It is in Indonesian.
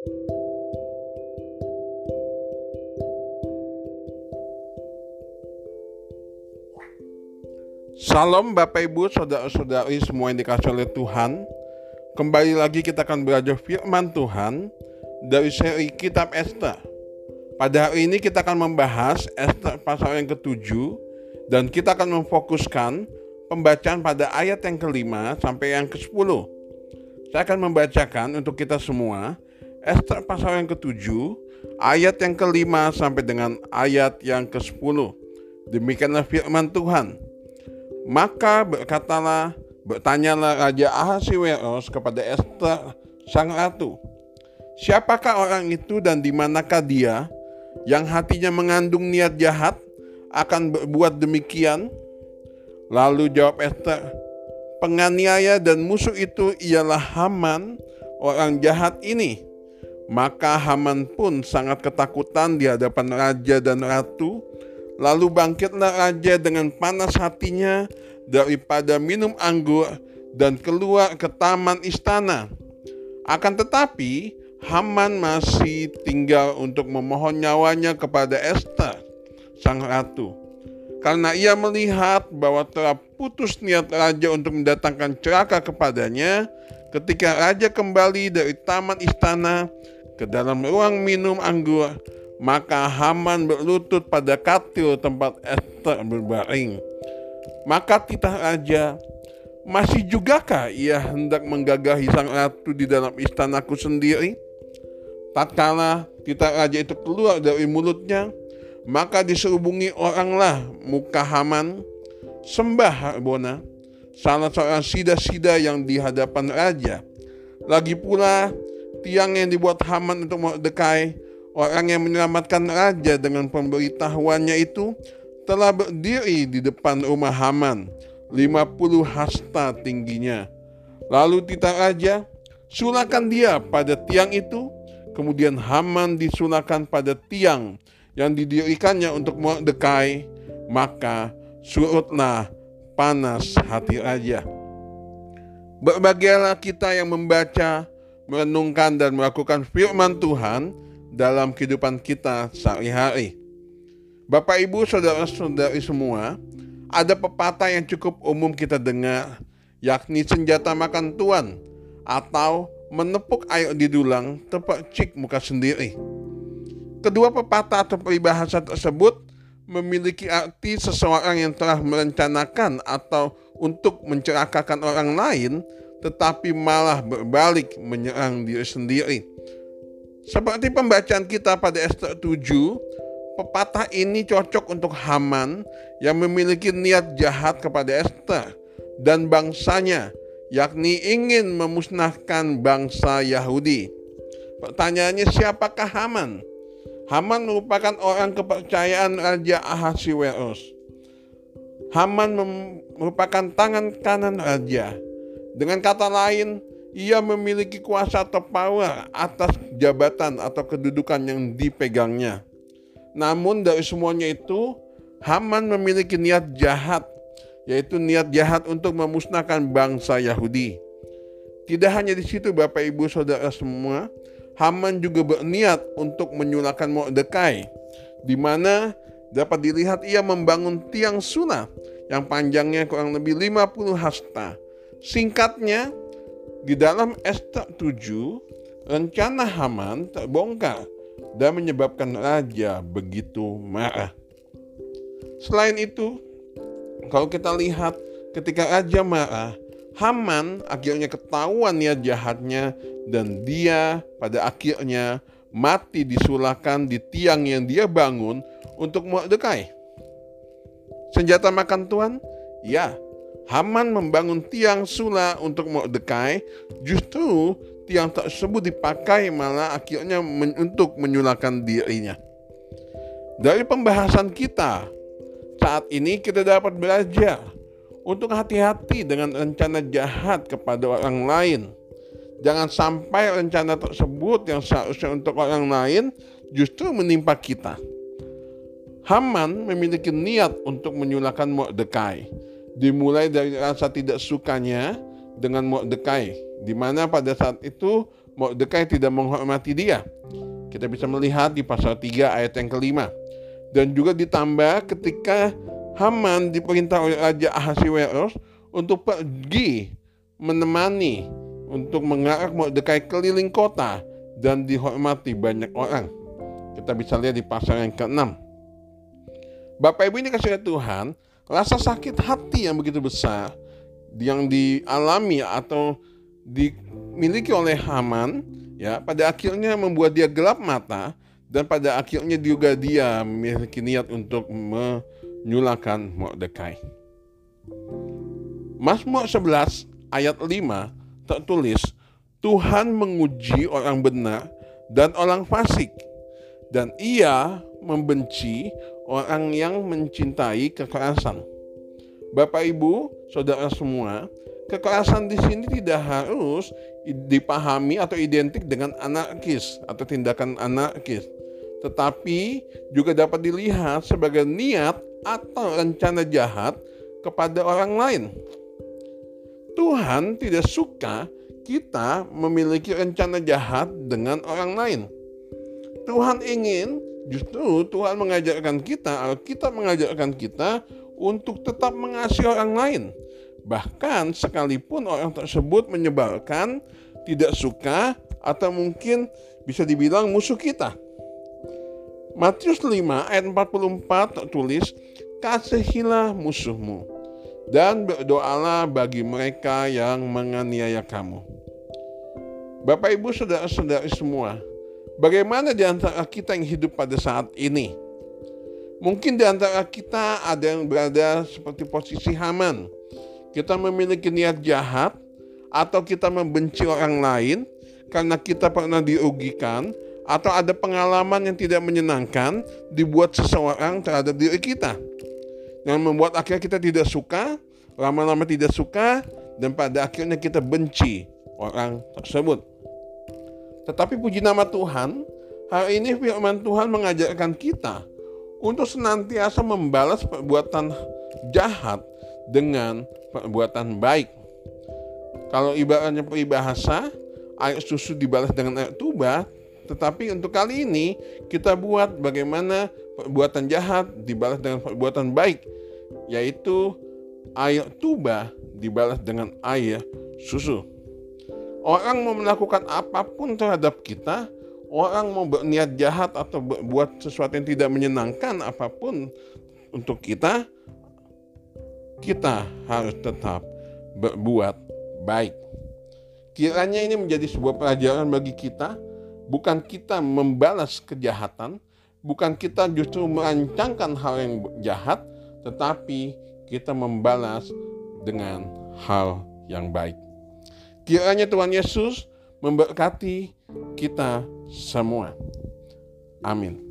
Salam Bapak Ibu, saudara-saudari semua yang dikasih oleh Tuhan. Kembali lagi kita akan belajar firman Tuhan dari seri Kitab Esther. Pada hari ini kita akan membahas Esther pasal yang ketujuh dan kita akan memfokuskan pembacaan pada ayat yang kelima sampai yang ke sepuluh. Saya akan membacakan untuk kita semua Esther pasal yang ketujuh, ayat yang kelima sampai dengan ayat yang ke sepuluh. Demikianlah firman Tuhan. Maka berkatalah, bertanyalah Raja Ahasiweros kepada Esther sang ratu, Siapakah orang itu dan di manakah dia yang hatinya mengandung niat jahat akan berbuat demikian? Lalu jawab Esther, penganiaya dan musuh itu ialah Haman, orang jahat ini. Maka Haman pun sangat ketakutan di hadapan raja dan ratu Lalu bangkitlah raja dengan panas hatinya daripada minum anggur dan keluar ke taman istana. Akan tetapi, Haman masih tinggal untuk memohon nyawanya kepada Esther, sang ratu. Karena ia melihat bahwa telah putus niat raja untuk mendatangkan celaka kepadanya, ketika raja kembali dari taman istana ke dalam ruang minum anggur, maka Haman berlutut pada katil tempat Esther berbaring. Maka titah raja, masih jugakah ia hendak menggagahi sang ratu di dalam istanaku sendiri? Tatkala titah raja itu keluar dari mulutnya, maka diserubungi oranglah muka Haman, sembah Harbona, salah seorang sida-sida yang di hadapan raja. Lagi pula tiang yang dibuat Haman untuk Mordekai Orang yang menyelamatkan raja dengan pemberitahuannya itu telah berdiri di depan rumah Haman, 50 hasta tingginya. Lalu titah raja, sulakan dia pada tiang itu, kemudian Haman disulakan pada tiang yang didirikannya untuk Mordekai, maka surutlah panas hati raja. Berbahagialah kita yang membaca, merenungkan dan melakukan firman Tuhan, dalam kehidupan kita sehari-hari. Bapak, ibu, saudara-saudari semua, ada pepatah yang cukup umum kita dengar, yakni senjata makan tuan atau menepuk air di dulang terpercik muka sendiri. Kedua pepatah atau peribahasa tersebut memiliki arti seseorang yang telah merencanakan atau untuk mencerakakan orang lain, tetapi malah berbalik menyerang diri sendiri. Seperti pembacaan kita pada Esther 7, pepatah ini cocok untuk Haman yang memiliki niat jahat kepada Esther dan bangsanya, yakni ingin memusnahkan bangsa Yahudi. Pertanyaannya siapakah Haman? Haman merupakan orang kepercayaan Raja Ahasiweros. Haman merupakan tangan kanan raja. Dengan kata lain, ia memiliki kuasa atau power atas jabatan atau kedudukan yang dipegangnya. Namun dari semuanya itu, Haman memiliki niat jahat, yaitu niat jahat untuk memusnahkan bangsa Yahudi. Tidak hanya di situ Bapak Ibu Saudara semua, Haman juga berniat untuk menyulahkan Mordekai, di mana dapat dilihat ia membangun tiang sunnah yang panjangnya kurang lebih 50 hasta. Singkatnya, di dalam Esther 7, rencana Haman terbongkar dan menyebabkan raja begitu marah. Selain itu, kalau kita lihat ketika raja marah, Haman akhirnya ketahuan niat jahatnya dan dia pada akhirnya mati disulahkan di tiang yang dia bangun untuk Mordekai. Senjata makan Tuhan? Ya, Haman membangun tiang sula untuk Mordekai, justru tiang tersebut dipakai malah akhirnya men untuk menyulakan dirinya. Dari pembahasan kita, saat ini kita dapat belajar untuk hati-hati dengan rencana jahat kepada orang lain. Jangan sampai rencana tersebut yang seharusnya untuk orang lain justru menimpa kita. Haman memiliki niat untuk menyulahkan Mordekai dimulai dari rasa tidak sukanya dengan Mordekai, di mana pada saat itu Mordekai tidak menghormati dia. Kita bisa melihat di pasal 3 ayat yang kelima. Dan juga ditambah ketika Haman diperintah oleh Raja Ahasiweros untuk pergi menemani untuk mengarak Mordekai keliling kota dan dihormati banyak orang. Kita bisa lihat di pasal yang ke-6. Bapak Ibu ini kasih Tuhan, rasa sakit hati yang begitu besar yang dialami atau dimiliki oleh Haman ya pada akhirnya membuat dia gelap mata dan pada akhirnya juga dia memiliki niat untuk menyulakan Mordekai. Mazmur 11 ayat 5 tertulis Tuhan menguji orang benar dan orang fasik dan ia membenci orang yang mencintai kekerasan. Bapak Ibu, saudara semua, kekerasan di sini tidak harus dipahami atau identik dengan anarkis atau tindakan anarkis, tetapi juga dapat dilihat sebagai niat atau rencana jahat kepada orang lain. Tuhan tidak suka kita memiliki rencana jahat dengan orang lain. Tuhan ingin justru Tuhan mengajarkan kita, kita mengajarkan kita untuk tetap mengasihi orang lain Bahkan sekalipun orang tersebut menyebarkan tidak suka atau mungkin bisa dibilang musuh kita. Matius 5 ayat 44 tertulis, Kasihilah musuhmu dan berdoalah bagi mereka yang menganiaya kamu. Bapak Ibu saudara-saudari semua, bagaimana di antara kita yang hidup pada saat ini? Mungkin di antara kita ada yang berada seperti posisi Haman, kita memiliki niat jahat atau kita membenci orang lain karena kita pernah dirugikan atau ada pengalaman yang tidak menyenangkan dibuat seseorang terhadap diri kita. Yang membuat akhirnya kita tidak suka lama-lama tidak suka dan pada akhirnya kita benci orang tersebut tetapi puji nama Tuhan hari ini firman Tuhan mengajarkan kita untuk senantiasa membalas perbuatan jahat dengan perbuatan baik. Kalau ibaratnya peribahasa, air susu dibalas dengan air tuba, tetapi untuk kali ini kita buat bagaimana perbuatan jahat dibalas dengan perbuatan baik, yaitu air tuba dibalas dengan air susu. Orang mau melakukan apa pun terhadap kita, orang mau berniat jahat atau berbuat sesuatu yang tidak menyenangkan apa pun untuk kita, kita harus tetap berbuat baik. Kiranya ini menjadi sebuah pelajaran bagi kita, bukan kita membalas kejahatan, bukan kita justru merancangkan hal yang jahat, tetapi kita membalas dengan hal yang baik. Kiranya Tuhan Yesus memberkati kita semua. Amin.